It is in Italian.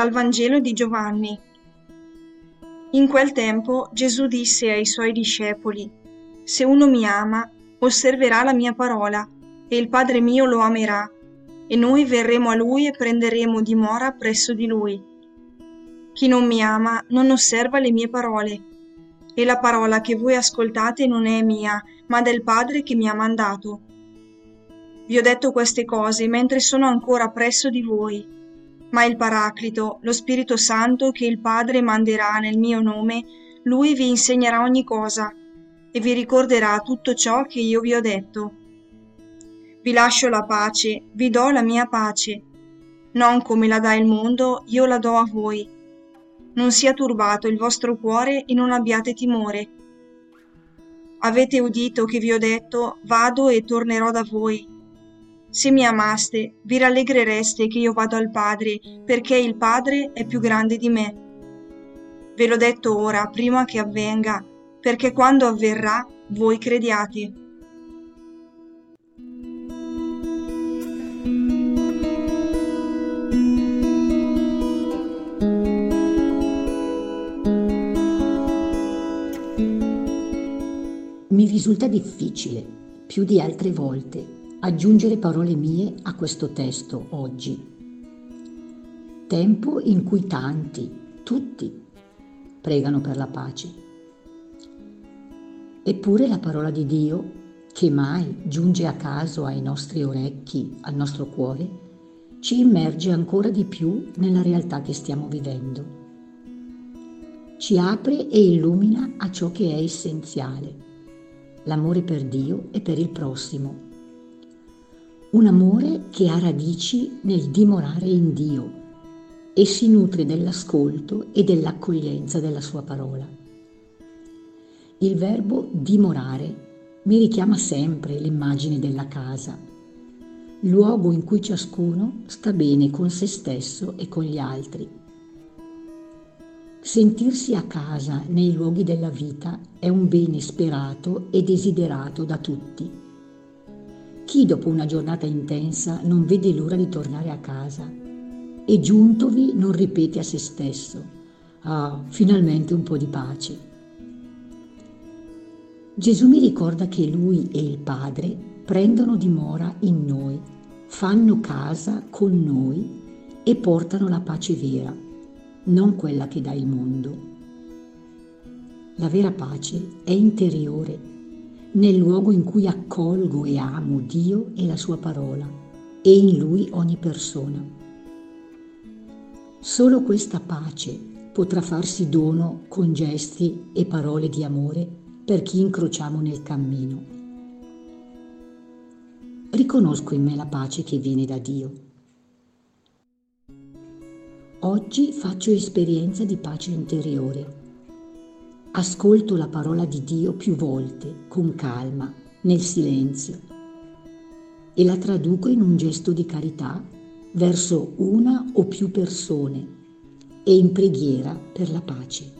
Dal Vangelo di Giovanni. In quel tempo Gesù disse ai suoi discepoli, Se uno mi ama, osserverà la mia parola, e il Padre mio lo amerà, e noi verremo a lui e prenderemo dimora presso di lui. Chi non mi ama non osserva le mie parole, e la parola che voi ascoltate non è mia, ma del Padre che mi ha mandato. Vi ho detto queste cose mentre sono ancora presso di voi, ma il Paraclito, lo Spirito Santo che il Padre manderà nel mio nome, lui vi insegnerà ogni cosa e vi ricorderà tutto ciò che io vi ho detto. Vi lascio la pace, vi do la mia pace. Non come la dà il mondo, io la do a voi. Non sia turbato il vostro cuore e non abbiate timore. Avete udito che vi ho detto, vado e tornerò da voi. Se mi amaste, vi rallegrereste che io vado al Padre, perché il Padre è più grande di me. Ve l'ho detto ora, prima che avvenga, perché quando avverrà voi crediate. Mi risulta difficile, più di altre volte, aggiungere parole mie a questo testo oggi. Tempo in cui tanti, tutti, pregano per la pace. Eppure la parola di Dio, che mai giunge a caso ai nostri orecchi, al nostro cuore, ci immerge ancora di più nella realtà che stiamo vivendo. Ci apre e illumina a ciò che è essenziale, l'amore per Dio e per il prossimo un amore che ha radici nel dimorare in Dio e si nutre dell'ascolto e dell'accoglienza della sua parola. Il verbo dimorare mi richiama sempre l'immagine della casa, luogo in cui ciascuno sta bene con se stesso e con gli altri. Sentirsi a casa nei luoghi della vita è un bene sperato e desiderato da tutti chi dopo una giornata intensa non vede l'ora di tornare a casa e giuntovi non ripete a se stesso, ah, finalmente un po' di pace. Gesù mi ricorda che Lui e il Padre prendono dimora in noi, fanno casa con noi e portano la pace vera, non quella che dà il mondo. La vera pace è interiore nel luogo in cui accolgo e amo Dio e la sua parola e in Lui ogni persona. Solo questa pace potrà farsi dono con gesti e parole di amore per chi incrociamo nel cammino. Riconosco in me la pace che viene da Dio. Oggi faccio esperienza di pace interiore Ascolto la parola di Dio più volte, con calma, nel silenzio, e la traduco in un gesto di carità verso una o più persone e in preghiera per la pace.